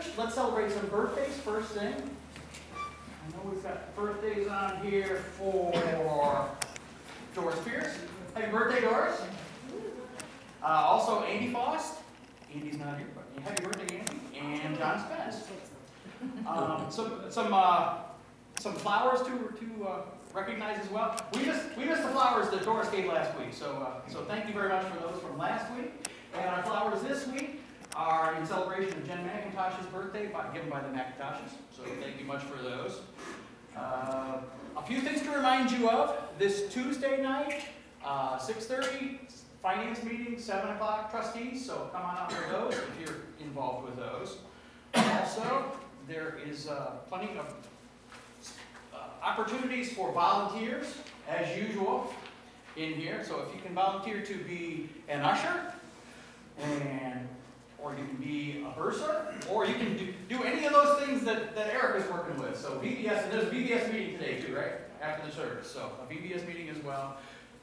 Church, let's celebrate some birthdays first thing. I know we've got birthdays on here for Doris Pierce. Happy birthday, Doris. Uh, also, Andy Fost. Andy's not here, but happy birthday, Andy. And John Spence. Um, some some uh, some flowers to to uh, recognize as well. We missed we missed the flowers that Doris gave last week, so uh, so thank you very much for those from last week. And our flowers this week are in celebration of Jen McIntosh's birthday, by, given by the McIntoshes. So thank you much for those. Uh, a few things to remind you of. This Tuesday night, uh, 6.30, finance meeting, 7 o'clock, trustees. So come on out for those if you're involved with those. Also, there is uh, plenty of uh, opportunities for volunteers, as usual, in here. So if you can volunteer to be an usher, and or you can be a bursar, or you can do, do any of those things that, that Eric is working with. So VBS, and there's a VBS meeting today too, right? After the service, so a VBS meeting as well.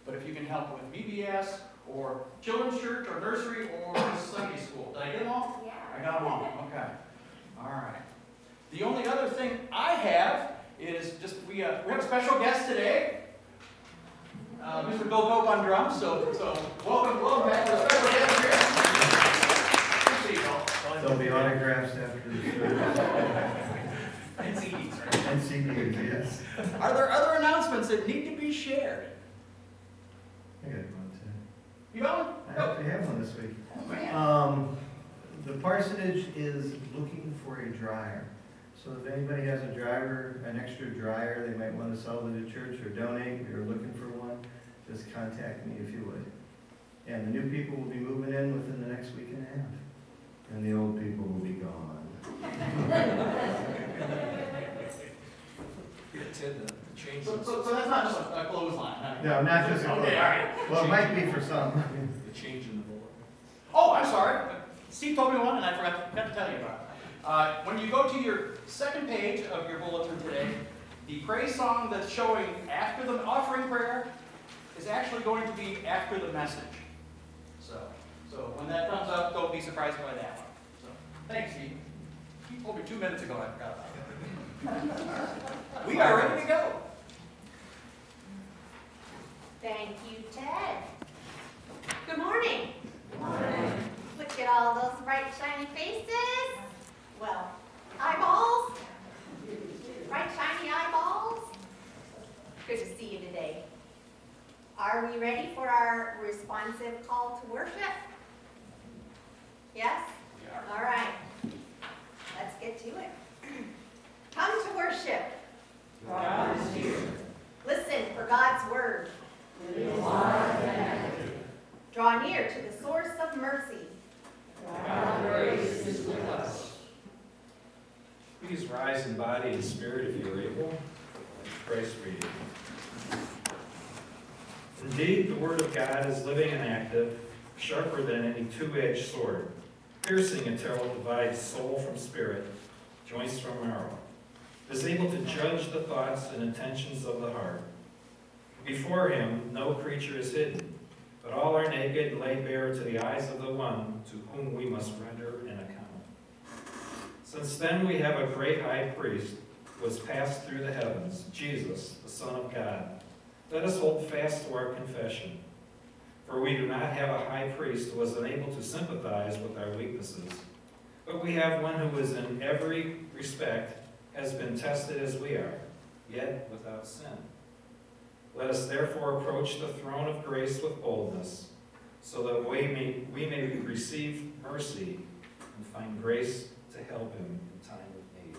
But if you can help with VBS, or children's church, or nursery, or Sunday school. Did I get them all? Yeah. I got them all, okay. All right. The only other thing I have is just, we, uh, we have a special guest today. Uh, Mr. Bill Pope on drums, so, so welcome, welcome back to the special guest here. Here you go. There'll be autographs after the service. And CDs, right? And CDs, yes. Are there other announcements that need to be shared? I got one too. You going? I actually have one this week. Oh, man. Um, the parsonage is looking for a dryer. So if anybody has a dryer, an extra dryer, they might want to sell to the church or donate, or looking for one, just contact me if you would. And the new people will be moving in within the next week and a half. And the old people will be gone. Get change So, the, so, so that's not just a a clothesline, huh? No, not just a Okay, all right. Well, it might be for some. the change in the bullet. Oh, I'm sorry. Steve told me one and I forgot, forgot to tell you about it. Uh, when you go to your second page of your bulletin today, the praise song that's showing after the offering prayer is actually going to be after the message. So, so when that comes up, don't be surprised by that one. So, thanks, Steve. You told me two minutes ago, I forgot about it. We are ready to go. Thank you, Ted. Good morning. Look at all those bright, shiny faces. Well, eyeballs. Bright, shiny eyeballs. Good to see you today. Are we ready for our responsive call to worship? Yes? All right. Let's get to it. Come to worship. God is here. Listen for God's word. Draw near to the source of mercy. God's grace is with us. Please rise in body and spirit if you are able. Christ reading. Indeed, the word of God is living and active, sharper than any two-edged sword, piercing until it divides soul from spirit, joints from marrow. is able to judge the thoughts and intentions of the heart. Before him, no creature is hidden, but all are naked and laid bare to the eyes of the one to whom we must render an account. Since then we have a great high priest who has passed through the heavens, Jesus, the Son of God. Let us hold fast to our confession. For we do not have a high priest who is unable to sympathize with our weaknesses, but we have one who is in every respect has been tested as we are, yet without sin. Let us therefore approach the throne of grace with boldness, so that we may, we may receive mercy and find grace to help him in time of need.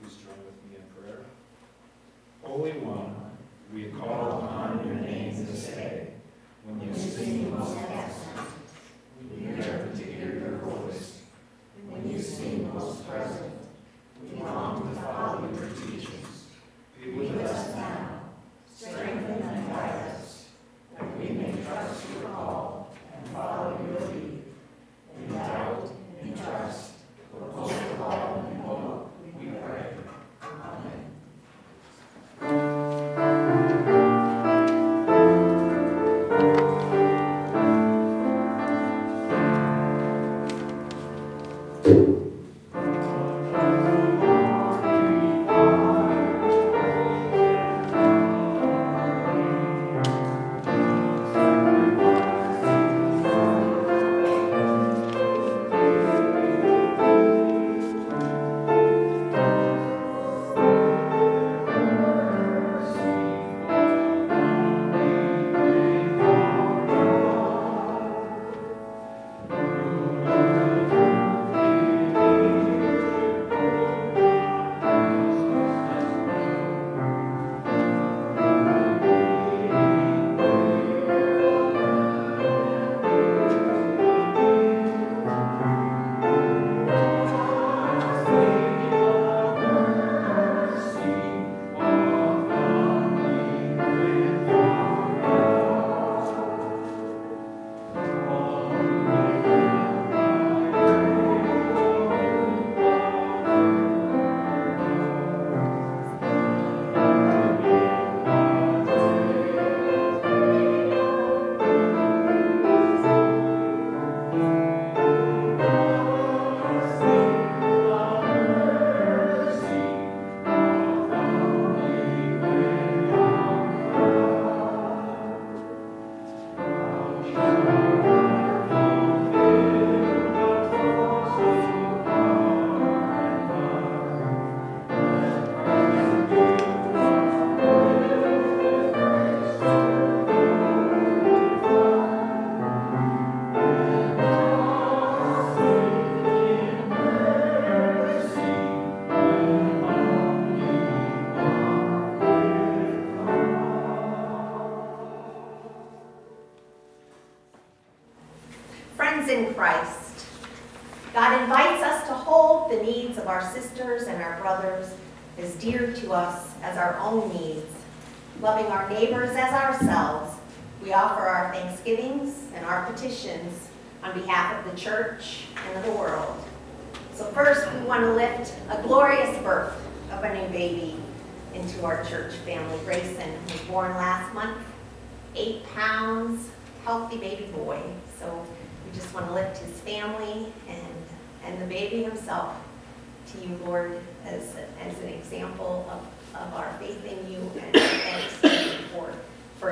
Please join with me in prayer. Holy One,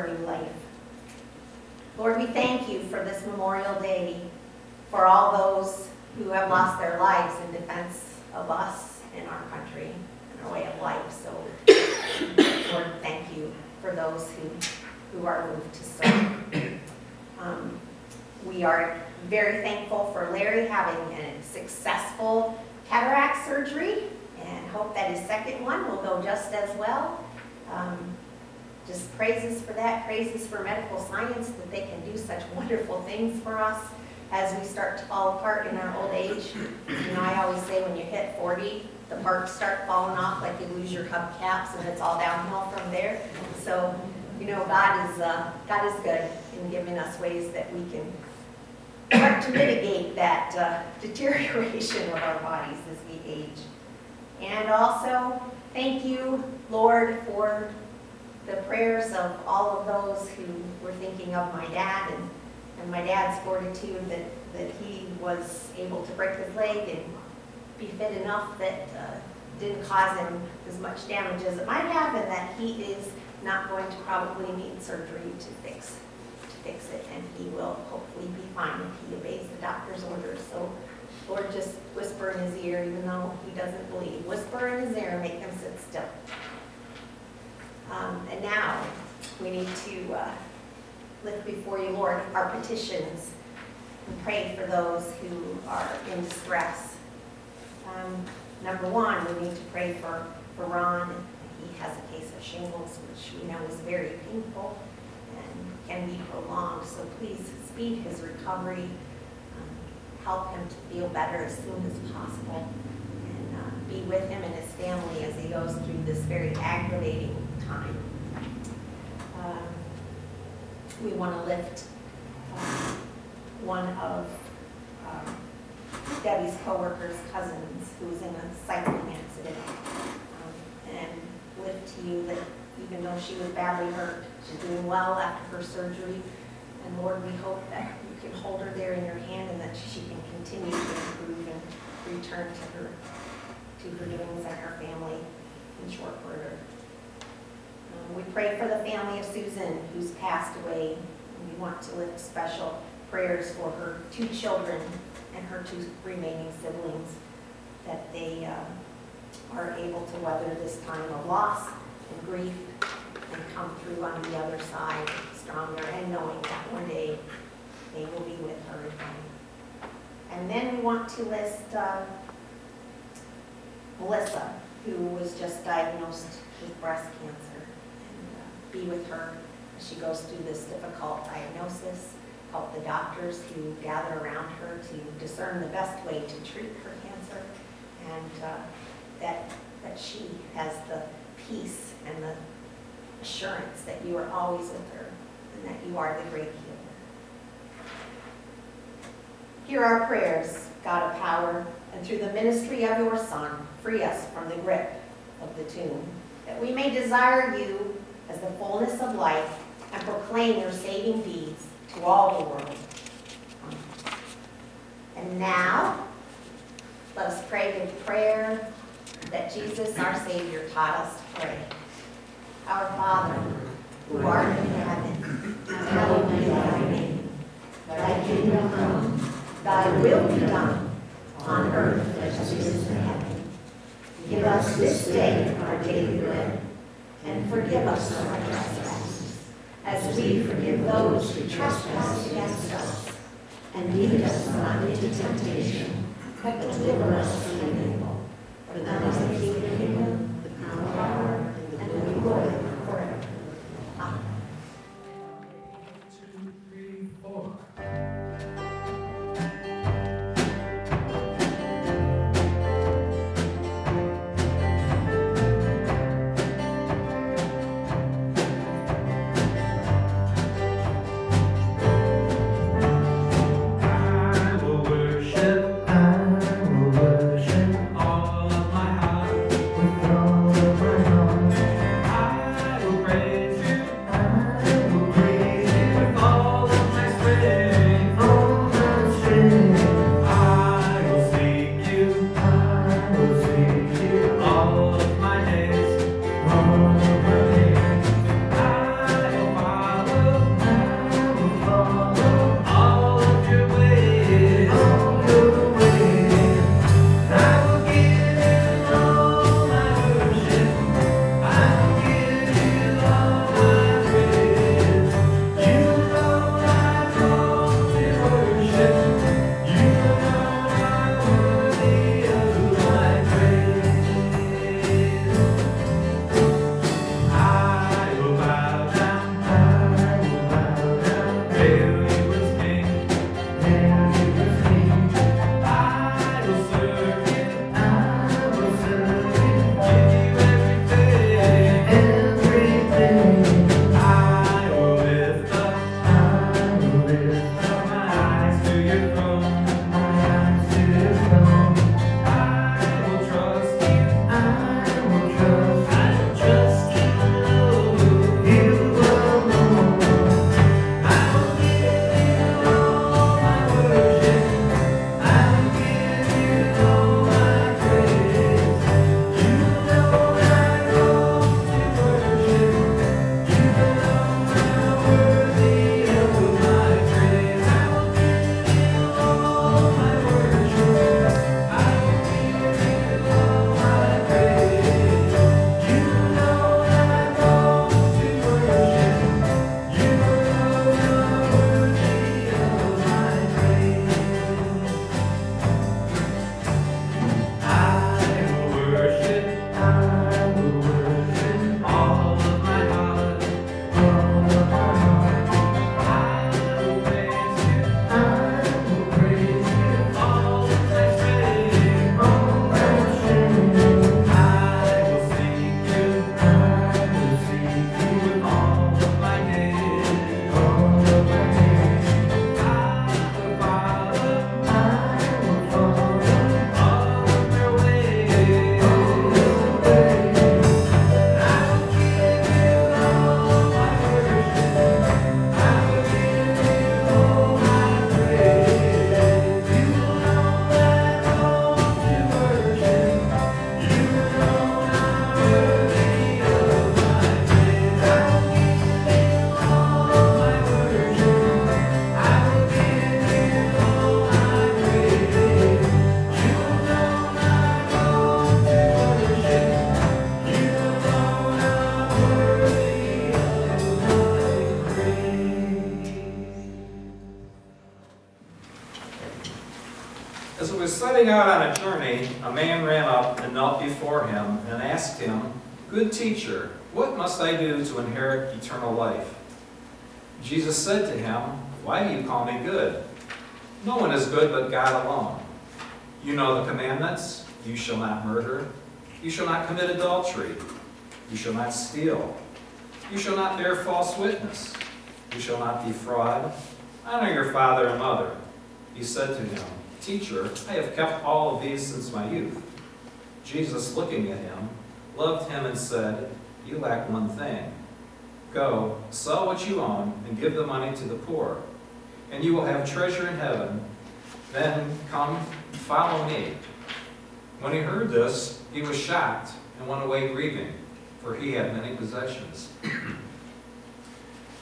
a new life. Lord, we thank you for this Memorial Day, for all those who have lost their lives in defense of us and our country and our way of life. So, Lord, thank you for those who, who are moved to serve. Um, we are very thankful for Larry having a successful cataract surgery and hope that his second one will go just as well. Um, just praises for that, praises for medical science that they can do such wonderful things for us as we start to fall apart in our old age. You know, I always say when you hit 40, the parts start falling off, like you lose your hubcaps and it's all downhill from there. So, you know, God is, uh, God is good in giving us ways that we can start to mitigate that uh, deterioration of our bodies as we age. And also, thank you, Lord, for the prayers of all of those who were thinking of my dad and, and my dad's fortitude that, that he was able to break his leg and be fit enough that uh, didn't cause him as much damage as it might have and that he is not going to probably need surgery to fix to fix it and he will hopefully be fine if he obeys the doctor's orders. So Lord, just whisper in his ear even though he doesn't believe. Whisper in his ear and make him sit still. Um, and now, we need to uh, lift before you, Lord, our petitions and pray for those who are in distress. Um, number one, we need to pray for, for Ron. He has a case of shingles, which we know is very painful and can be prolonged. So please speed his recovery. Um, help him to feel better as soon as possible. And uh, be with him and his family as he goes through this very aggravating time. Um, we want to lift um, one of um, Debbie's coworkers' cousins who was in a cycling accident. Um, and lift to you that even though she was badly hurt, she's doing well after her surgery. And Lord, we hope that you can hold her there in your hand and that she can continue to improve and return to her to her doings and her family in short order. Um, We pray for the family of Susan who's passed away. We want to lift special prayers for her two children and her two remaining siblings, that they um, are able to weather this time of loss and grief and come through on the other side stronger and knowing that one day they will be with her again. And then we want to list uh, Melissa, who was just diagnosed with breast cancer, uh, be with her as she goes through this difficult diagnosis, help the doctors who gather around her to discern the best way to treat her cancer, and uh, that, that she has the peace and the assurance that you are always with her and that you are the great healer. Hear our prayers, God of power, and through the ministry of your Son, free us from the grip of the tomb, that we may desire you as the fullness of life and proclaim your saving deeds to all the world. And now, let us pray the prayer that Jesus, our Savior, taught us to pray. Our Father, who art in heaven, hallowed be thy name. Thy kingdom come, thy will be done, on earth as it is in heaven. Give us this day our daily bread, and forgive us our trespasses, as we forgive those who trespass against us. And lead us not into temptation, but deliver us from evil. For thine is the kingdom, setting out on a journey, a man ran up and knelt before him and asked him, Good teacher, what must I do to inherit eternal life? Jesus said to him, Why do you call me good? No one is good but God alone. You know the commandments you shall not murder, you shall not commit adultery, you shall not steal, you shall not bear false witness, you shall not defraud, honor your father and mother. He said to him, Teacher, I have kept all of these since my youth. Jesus, looking at him, loved him and said, You lack one thing. Go, sell what you own, and give the money to the poor, and you will have treasure in heaven. Then come, follow me. When he heard this, he was shocked and went away grieving, for he had many possessions.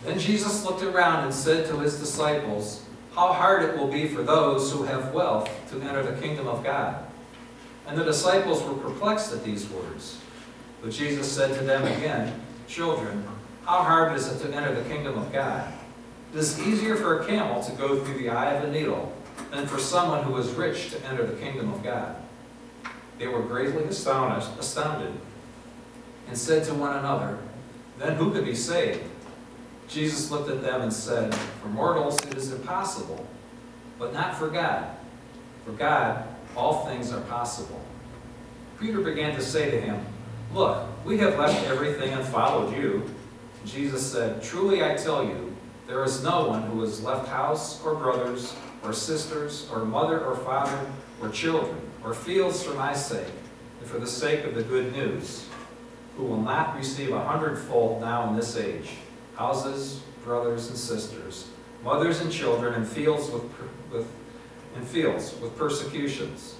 Then Jesus looked around and said to his disciples, How hard it will be for those who have wealth to enter the kingdom of God. And the disciples were perplexed at these words. But Jesus said to them again, Children, how hard is it to enter the kingdom of God? It is easier for a camel to go through the eye of a needle than for someone who is rich to enter the kingdom of God. They were greatly astonished, astounded, and said to one another, Then who could be saved? Jesus looked at them and said, For mortals it is impossible, but not for God. For God, all things are possible. Peter began to say to him, Look, we have left everything and followed you. Jesus said, Truly I tell you, there is no one who has left house or brothers or sisters or mother or father or children or fields for my sake and for the sake of the good news, who will not receive a hundredfold now in this age, houses, brothers and sisters, mothers and children, and fields with, with and fields with persecutions,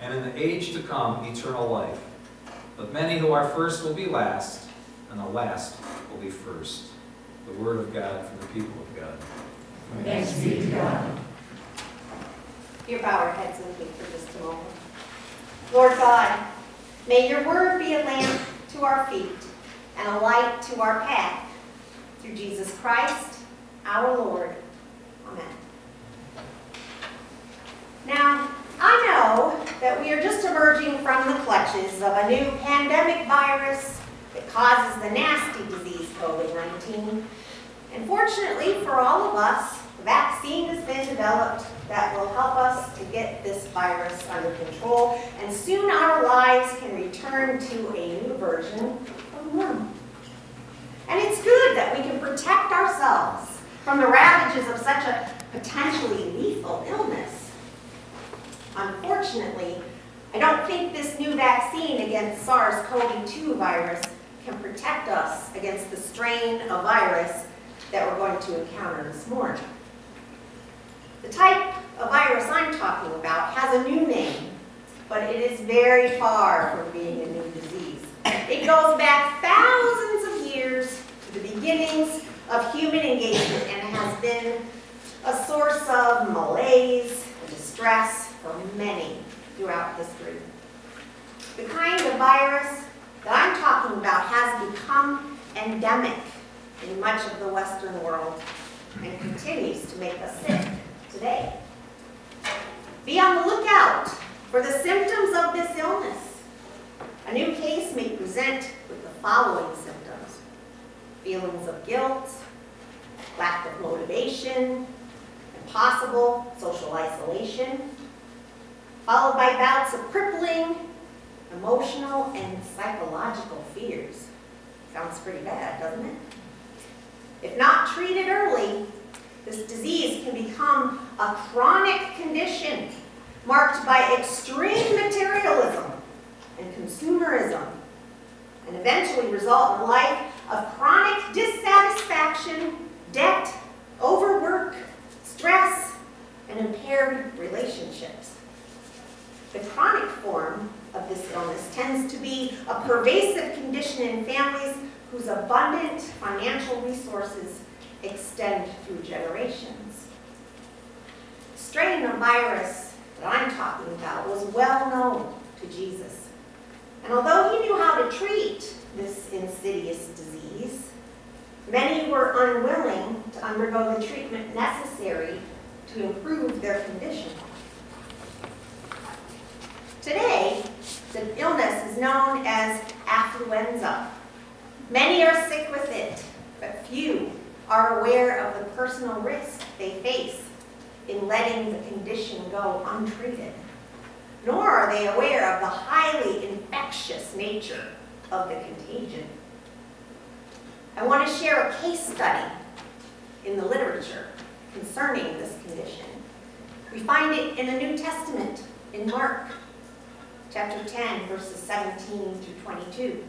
and in the age to come eternal life. But many who are first will be last, and the last will be first. The word of God for the people of God. Thanks be to God. Your bow our heads with me for just a moment. Lord God, may your word be a lamp to our feet and a light to our path. Through Jesus Christ, our Lord. Amen. Now, I know that we are just emerging from the clutches of a new pandemic virus that causes the nasty disease COVID-19. And fortunately for all of us, a vaccine has been developed that will help us to get this virus under control, and soon our lives can return to a new version of normal. And it's good that we can protect ourselves from the ravages of such a potentially lethal illness. Unfortunately, I don't think this new vaccine against SARS-CoV-2 virus can protect us against the strain of virus that we're going to encounter this morning. The type of virus I'm talking about has a new name, but it is very far from being a new disease. It goes back thousands the beginnings of human engagement and has been a source of malaise and distress for many throughout history. The kind of virus that I'm talking about has become endemic in much of the Western world and continues to make us sick today. Be on the lookout for the symptoms of this illness. A new case may present with the following symptoms. Feelings of guilt, lack of motivation, and possible social isolation, followed by bouts of crippling, emotional, and psychological fears. Sounds pretty bad, doesn't it? If not treated early, this disease can become a chronic condition marked by extreme materialism and consumerism, and eventually result in life of chronic dissatisfaction, debt, overwork, stress, and impaired relationships. The chronic form of this illness tends to be a pervasive condition in families whose abundant financial resources extend through generations. The strain of virus that I'm talking about was well known to Jesus. And although he knew how to treat this insidious disease. Many were unwilling to undergo the treatment necessary to improve their condition. Today, the illness is known as affluenza. Many are sick with it, but few are aware of the personal risk they face in letting the condition go untreated. Nor are they aware of the highly infectious nature of the contagion. I want to share a case study in the literature concerning this condition. We find it in the New Testament in Mark chapter 10, verses 17 through 22.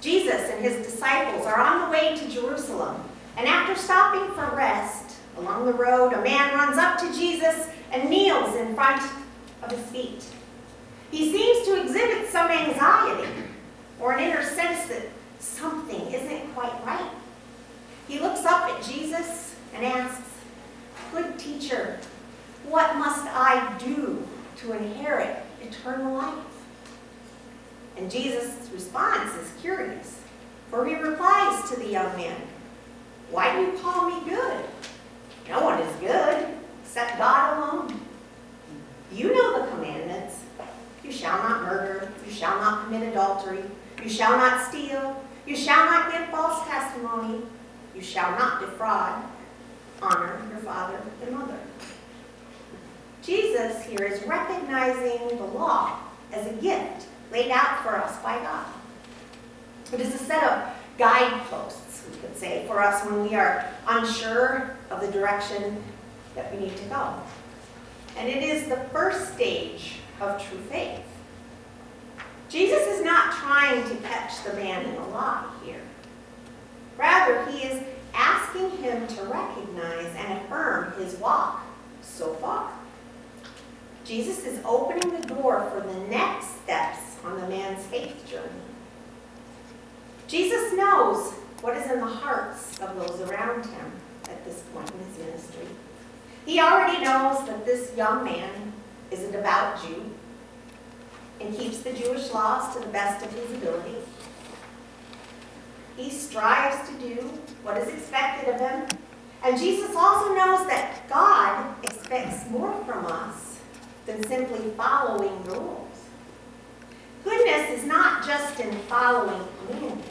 Jesus and his disciples are on the way to Jerusalem, and after stopping for rest along the road, a man runs up to Jesus and kneels in front of his feet. He seems to exhibit some anxiety or an inner sense that something isn't quite right. He looks up at Jesus and asks, Good teacher, what must I do to inherit eternal life? And Jesus' response is curious, for he replies to the young man, Why do you call me good? No one is good except God alone. You know the commandments. You shall not murder. You shall not commit adultery. You shall not steal. You shall not give false testimony. You shall not defraud. Honor your father and mother. Jesus here is recognizing the law as a gift laid out for us by God. It is a set of guideposts, we could say, for us when we are unsure of the direction that we need to go. And it is the first stage of true faith. Jesus is not trying to catch the man in a lie here. Rather, he is asking him to recognize and affirm his walk so far. Jesus is opening the door for the next steps on the man's faith journey. Jesus knows what is in the hearts of those around him at this point in his ministry. He already knows that this young man is a devout Jew and keeps the Jewish laws to the best of his ability. He strives to do what is expected of him. And Jesus also knows that God expects more from us than simply following rules. Goodness is not just in following commandments.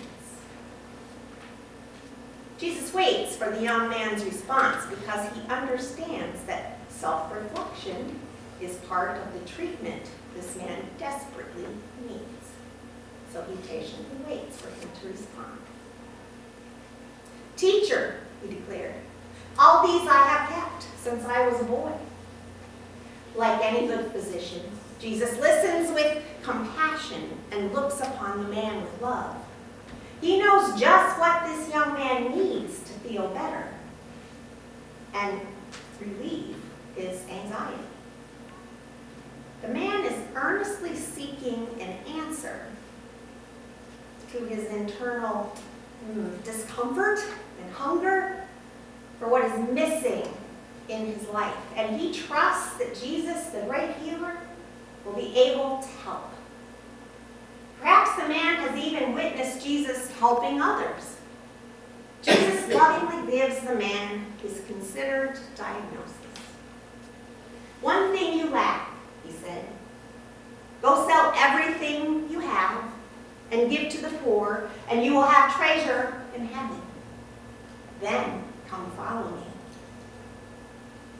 Jesus waits for the young man's response because he understands that self-reflection is part of the treatment this man desperately needs. So he patiently waits for him to respond. Teacher, he declared, all these I have kept since I was a boy. Like any good physician, Jesus listens with compassion and looks upon the man with love. He knows just what this young man needs to feel better and relieve his anxiety. The man is earnestly seeking an answer to his internal mm, discomfort and hunger for what is missing in his life. And he trusts that Jesus, the great healer, will be able to help. Perhaps the man has even witnessed Jesus helping others. Jesus lovingly gives the man his considered diagnosis. One thing you lack, he said. Go sell everything you have and give to the poor, and you will have treasure in heaven. Then come follow me.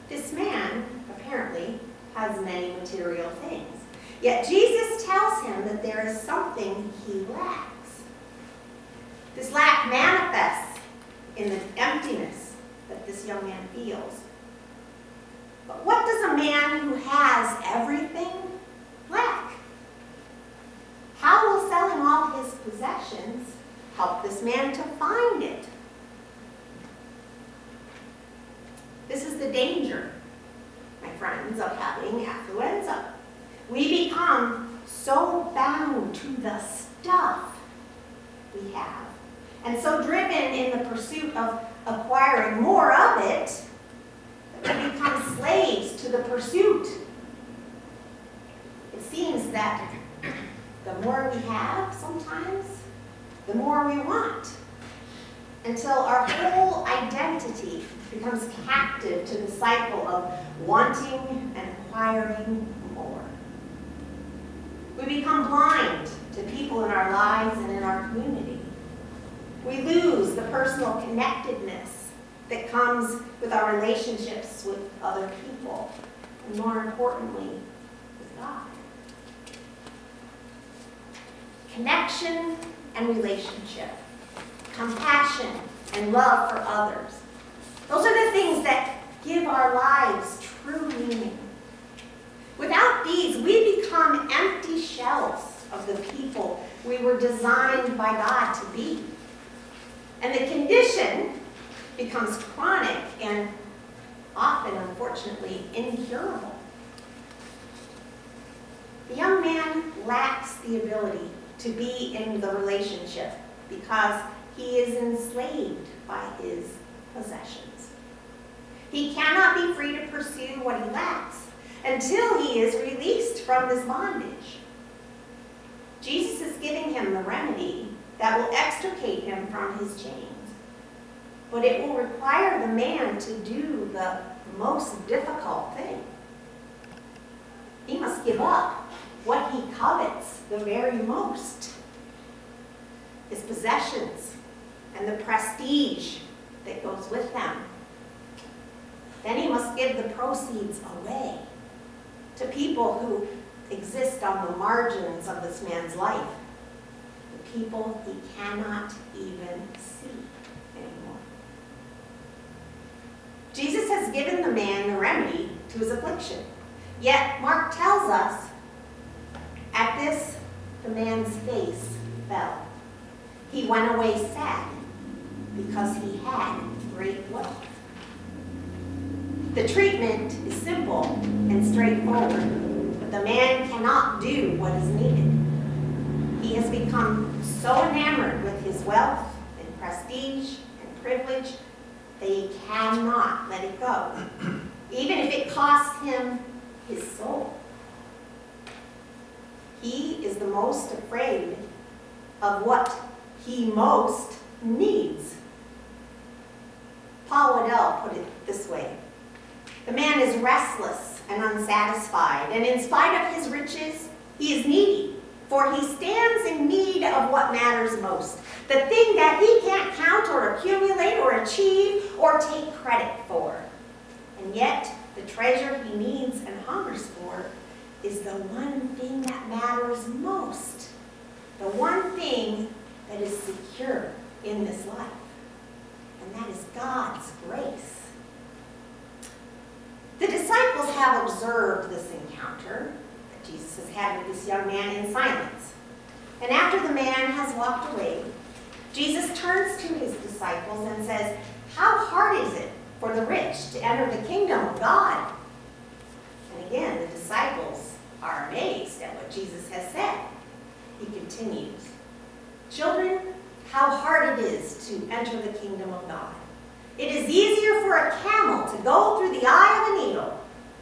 This man, apparently, has many material things. Yet Jesus tells him that there is something he lacks. This lack manifests in the emptiness that this young man feels. But what does a man who has everything lack? How will selling all his possessions help this man to find it? This is the danger, my friends, of having affluenza. We become so bound to the stuff we have and so driven in the pursuit of acquiring more of it we become slaves to the pursuit. It seems that the more we have sometimes, the more we want until our whole identity becomes captive to the cycle of wanting and acquiring more. We become blind to people in our lives and in our community. We lose the personal connectedness that comes with our relationships with other people, and more importantly, with God. Connection and relationship, compassion and love for others. Those are the things that give our lives true meaning. Without these, we become empty shells of the people we were designed by God to be. And the condition becomes chronic and often, unfortunately, incurable. The young man lacks the ability to be in the relationship because he is enslaved by his possessions. He cannot be free to pursue what he lacks until he is released from this bondage. Jesus is giving him the remedy that will extricate him from his chains. But it will require the man to do the most difficult thing. He must give up what he covets the very most his possessions and the prestige that goes with them. Then he must give the proceeds away to people who exist on the margins of this man's life, the people he cannot even see Jesus has given the man the remedy to his affliction. Yet Mark tells us, at this, the man's face fell. He went away sad because he had great wealth. The treatment is simple and straightforward, but the man cannot do what is needed. He has become so enamored with his wealth and prestige and privilege that he cannot let it go, even if it costs him his soul. He is the most afraid of what he most needs. Paul Wadell put it this way The man is restless and unsatisfied, and in spite of his riches, he is needy, for he stands in need of what matters most the thing that he can't count or accumulate or achieve or take credit for. And yet, the treasure he needs and hungers for is the one thing that matters most, the one thing that is secure in this life, and that is God's grace. The disciples have observed this encounter Jesus has had with this young man in silence. And after the man has walked away, Jesus turns to his disciples and says, How hard is it for the rich to enter the kingdom of God? And again, the disciples are amazed at what Jesus has said. He continues, Children, how hard it is to enter the kingdom of God. It is easier for a camel to go through the eye of a needle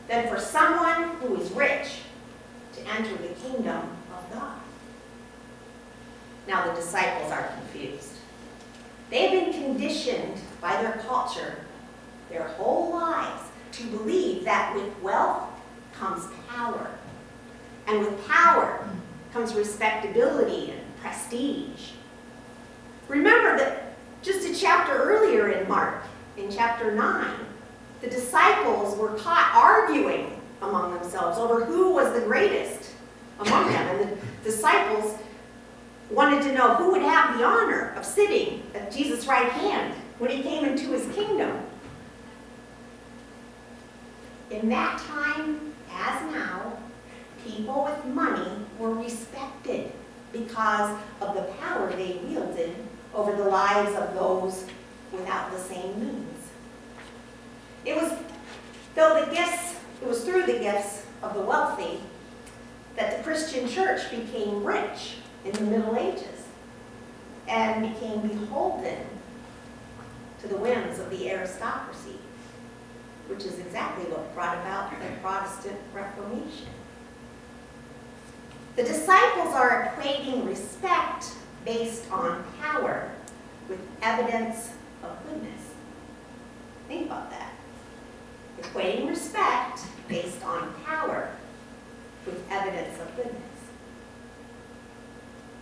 than for someone who is rich enter the kingdom of God. Now the disciples are confused. They've been conditioned by their culture their whole lives to believe that with wealth comes power. And with power comes respectability and prestige. Remember that just a chapter earlier in Mark, in chapter 9, the disciples were caught arguing among themselves over who was the greatest among them. And the disciples wanted to know who would have the honor of sitting at Jesus' right hand when he came into his kingdom. In that time, as now, people with money were respected because of the power they wielded over the lives of those without the same means. It was though the gifts, it was through the gifts of the wealthy that the Christian church became rich in the Middle Ages and became beholden to the whims of the aristocracy, which is exactly what brought about the Protestant Reformation. The disciples are equating respect based on power with evidence of goodness. Think about that. Equating respect based on power with evidence of goodness.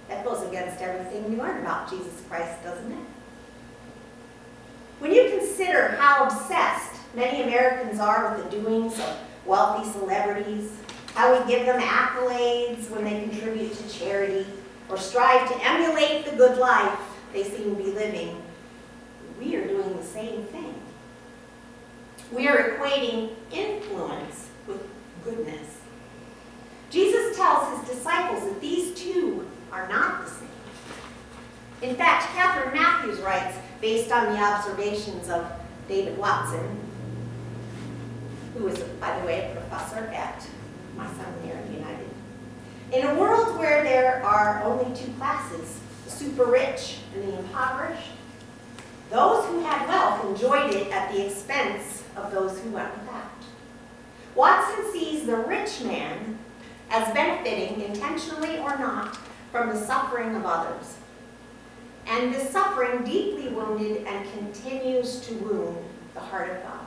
That goes against everything we learn about Jesus Christ, doesn't it? When you consider how obsessed many Americans are with the doings of wealthy celebrities, how we give them accolades when they contribute to charity, or strive to emulate the good life they seem to be living, we are doing the same thing. We are equating influence with goodness. Jesus tells his disciples that these two are not the same. In fact, Catherine Matthews writes, based on the observations of David Watson, who is, by the way, a professor at my seminary, United. In a world where there are only two classes, the super rich and the impoverished, those who had wealth enjoyed it at the expense of those who went without. Watson sees the rich man as benefiting, intentionally or not, from the suffering of others. And this suffering deeply wounded and continues to wound the heart of God.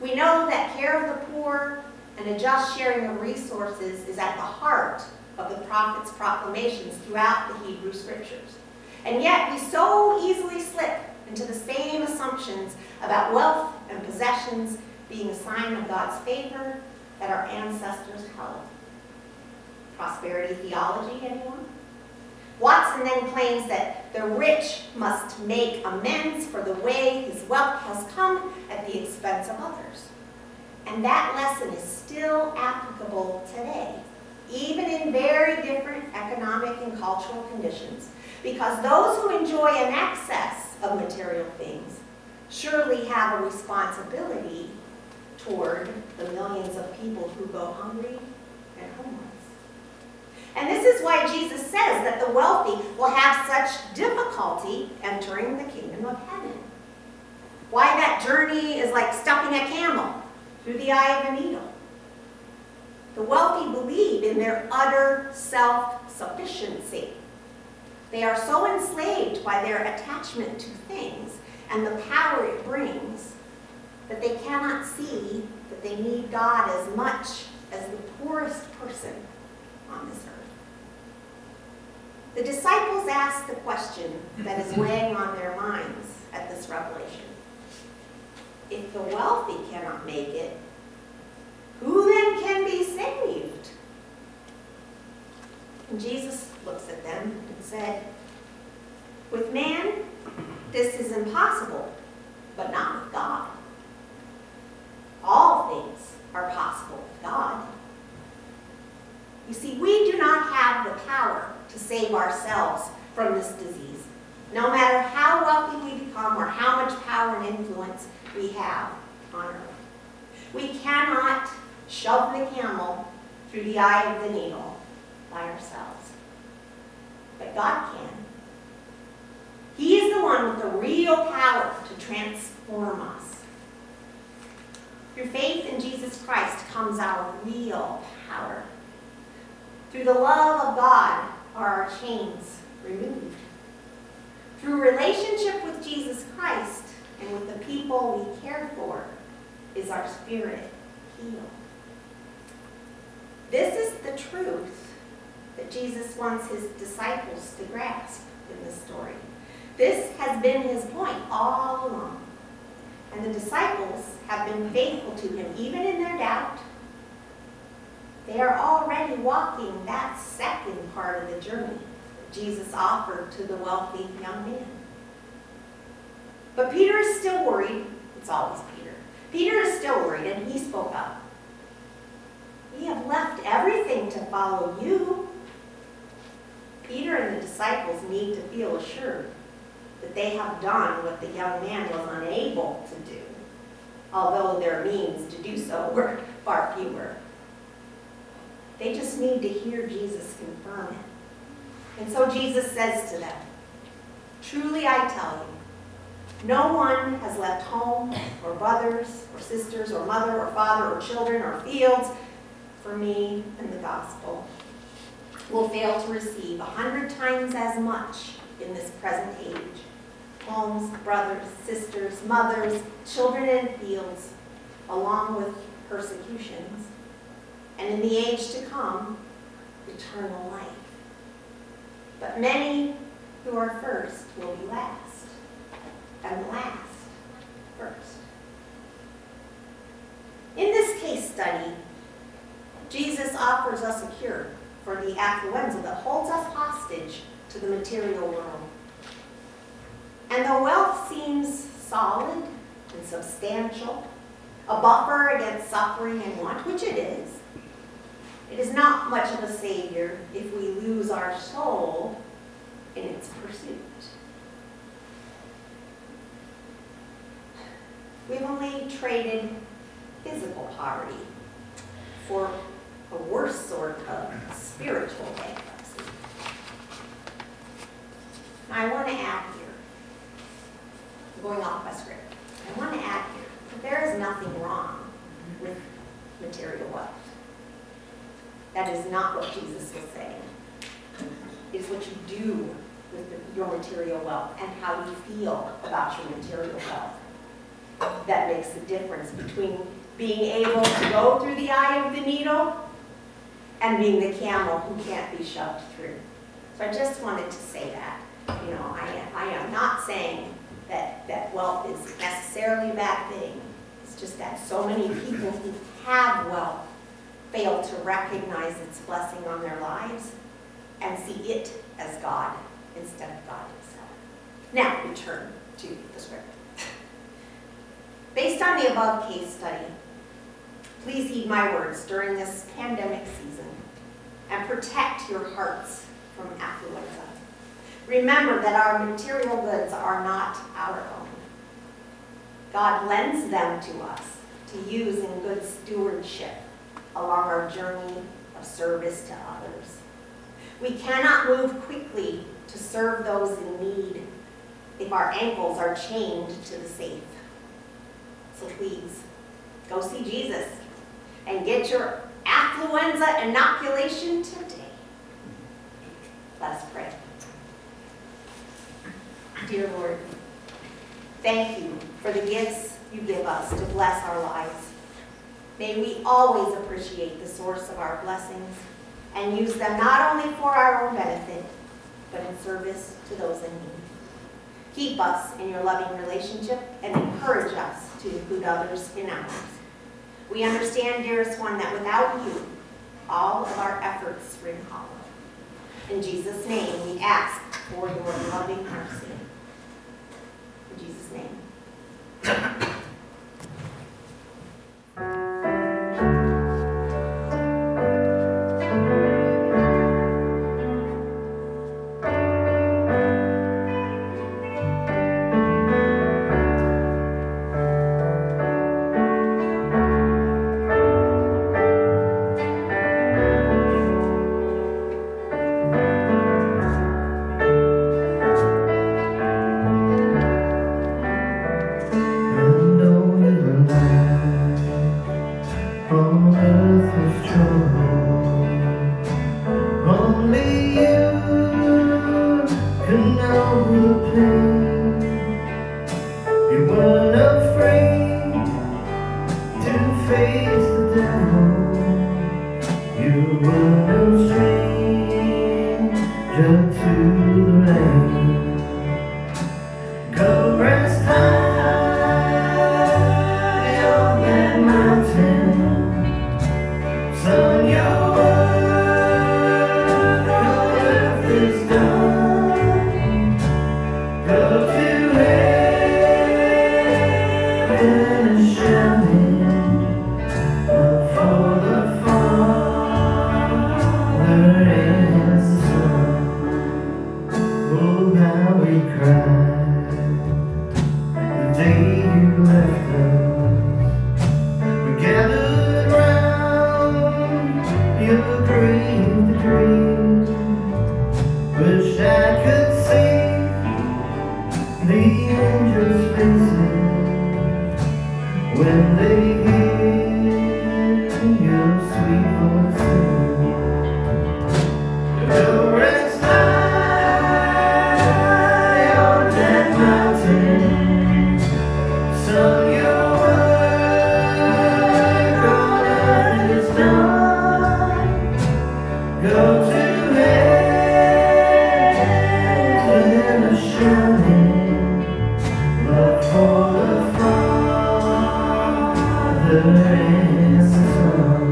We know that care of the poor and a just sharing of resources is at the heart of the prophet's proclamations throughout the Hebrew scriptures. And yet we so easily slip into the same assumptions about wealth and possessions being a sign of God's favor that our ancestors held. Prosperity theology, anyone? Watson then claims that the rich must make amends for the way his wealth has come at the expense of others. And that lesson is still applicable today, even in very different economic and cultural conditions, because those who enjoy an excess of material things surely have a responsibility toward the millions of people who go hungry and homeless. And this is why Jesus says that the wealthy will have such difficulty entering the kingdom of heaven. Why that journey is like stuffing a camel through the eye of a needle. The wealthy believe in their utter self-sufficiency. They are so enslaved by their attachment to things and the power it brings but they cannot see that they need God as much as the poorest person on this earth. The disciples ask the question that is weighing on their minds at this revelation. If the wealthy cannot make it, who then can be saved? And Jesus looks at them and said, With man, this is impossible, but not with God. All things are possible with God. You see, we do not have the power to save ourselves from this disease, no matter how wealthy we become or how much power and influence we have on earth. We cannot shove the camel through the eye of the needle by ourselves. But God can. He is the one with the real power to transform us. Through faith in Jesus Christ comes our real power. Through the love of God are our chains removed. Through relationship with Jesus Christ and with the people we care for is our spirit healed. This is the truth that Jesus wants his disciples to grasp in this story. This has been his point all along. And the disciples have been faithful to him even in their doubt. They are already walking that second part of the journey that Jesus offered to the wealthy young man. But Peter is still worried. It's always Peter. Peter is still worried, and he spoke up. We have left everything to follow you. Peter and the disciples need to feel assured that they have done what the young man was unable to do, although their means to do so were far fewer. They just need to hear Jesus confirm it. And so Jesus says to them, Truly I tell you, no one has left home or brothers or sisters or mother or father or children or fields for me and the gospel will fail to receive a hundred times as much in this present age. Homes, brothers, sisters, mothers, children and fields, along with persecutions. And in the age to come, eternal life. But many who are first will be last, and last first. In this case study, Jesus offers us a cure for the affluenza that holds us hostage to the material world. And the wealth seems solid and substantial, a buffer against suffering and want, which it is, it is not much of a savior if we lose our soul in its pursuit. We've only traded physical poverty for a worse sort of spiritual bankruptcy. I want to add going off script, I want to add here that there is nothing wrong with material wealth. That is not what Jesus was saying. It is what you do with the- your material wealth and how you feel about your material wealth. That makes the difference between being able to go through the eye of the needle and being the camel who can't be shoved through. So I just wanted to say that. You know, I I am not saying that, that wealth is necessarily a bad thing. It's just that so many people who have wealth fail to recognize its blessing on their lives and see it as God instead of God himself. Now, we turn to the script. Based on the above case study, please heed my words during this pandemic season and protect your hearts from affluenza. Remember that our material goods are not our own. God lends them to us to use in good stewardship along our journey of service to others. We cannot move quickly to serve those in need if our ankles are chained to the safe. So please, go see Jesus and get your affluenza inoculation today. Let's pray. Dear Lord, thank you for the gifts you give us to bless our lives. May we always appreciate the source of our blessings and use them not only for our own benefit, but in service to those in need. Keep us in your loving relationship and encourage us to include others in ours. We understand, dearest one, that without you, all of our efforts ring hollow. In Jesus' name, we ask for your loving mercy. Thank you. Know the pain. the ransom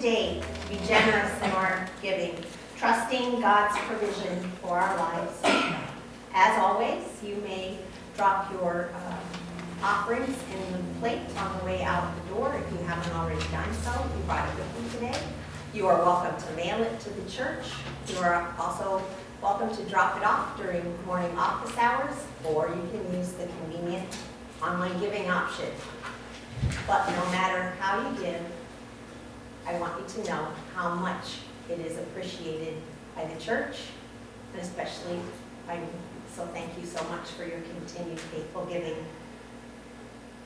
today to be generous in our giving, trusting God's provision for our lives. As always, you may drop your um, offerings in the plate on the way out the door if you haven't already done so. You brought it with you today. You are welcome to mail it to the church. You are also welcome to drop it off during morning office hours, or you can use the convenient online giving option. But no matter how you give, I want you to know how much it is appreciated by the church, and especially by me. So thank you so much for your continued faithful giving.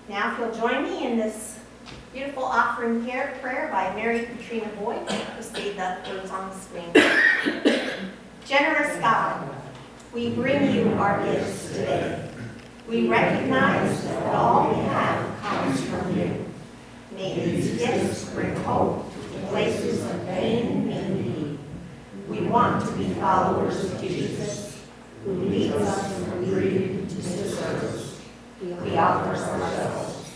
Now, if you'll join me in this beautiful offering here, prayer by Mary Katrina Boyd, who stayed the words on the screen. Generous God, we bring you our gifts today. We recognize that all we have comes from you. May these gifts bring hope places of pain and need. We want to be followers of Jesus, who leads us from greed to service. We offer ourselves.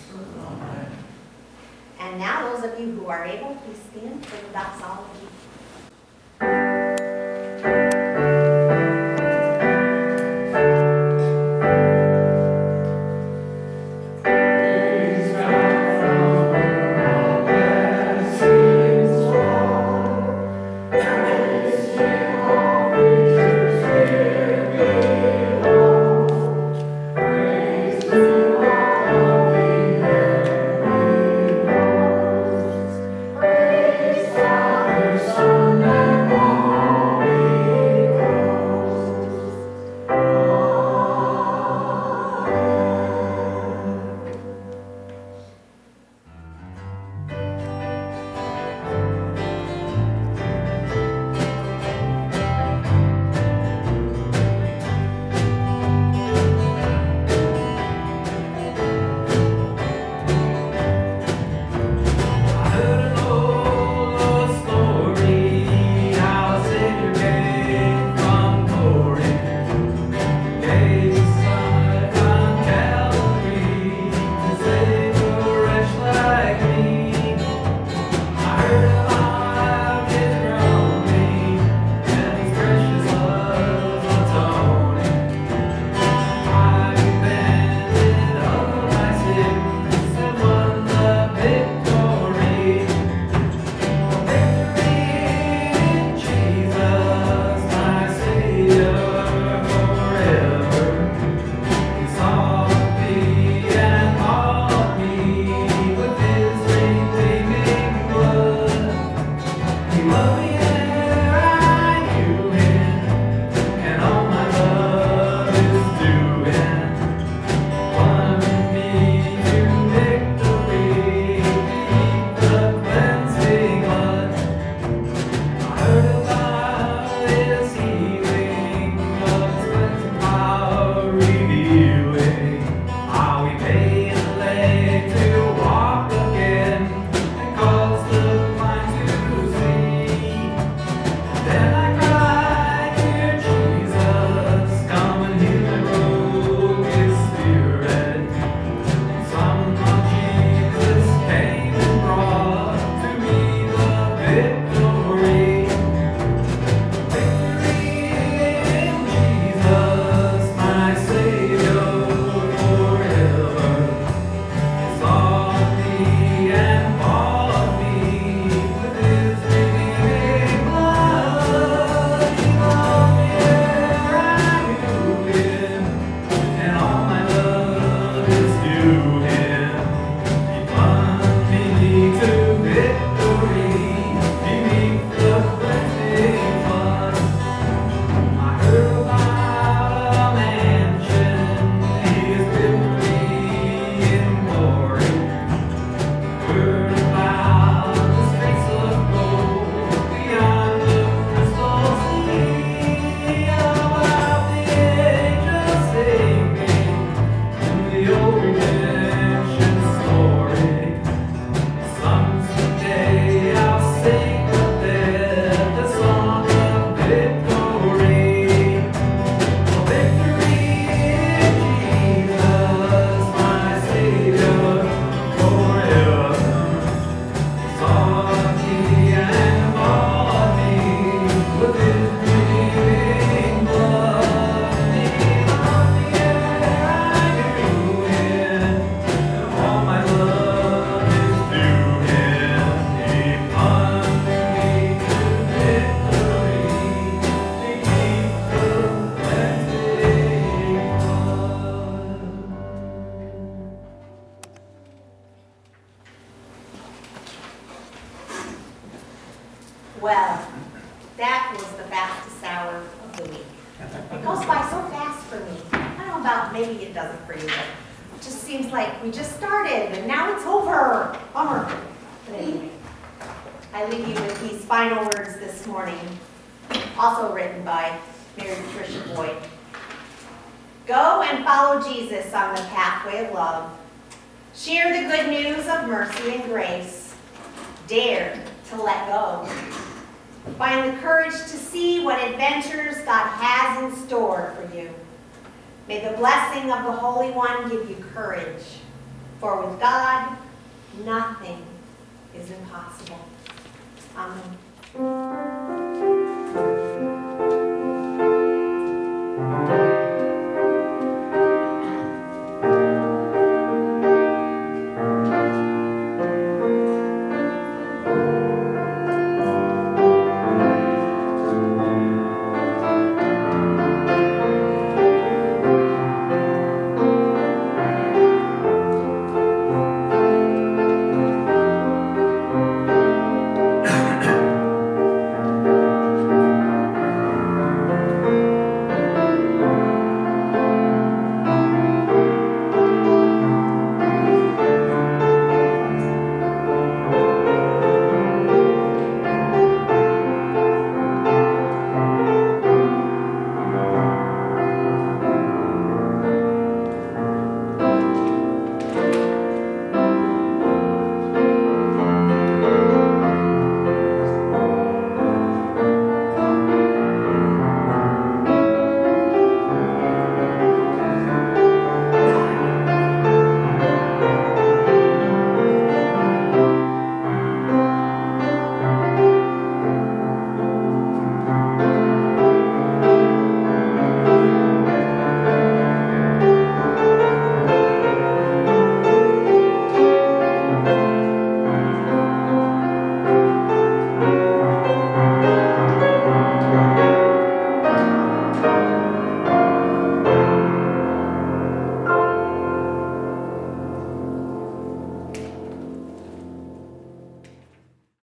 And now, those of you who are able, please stand for the doxology.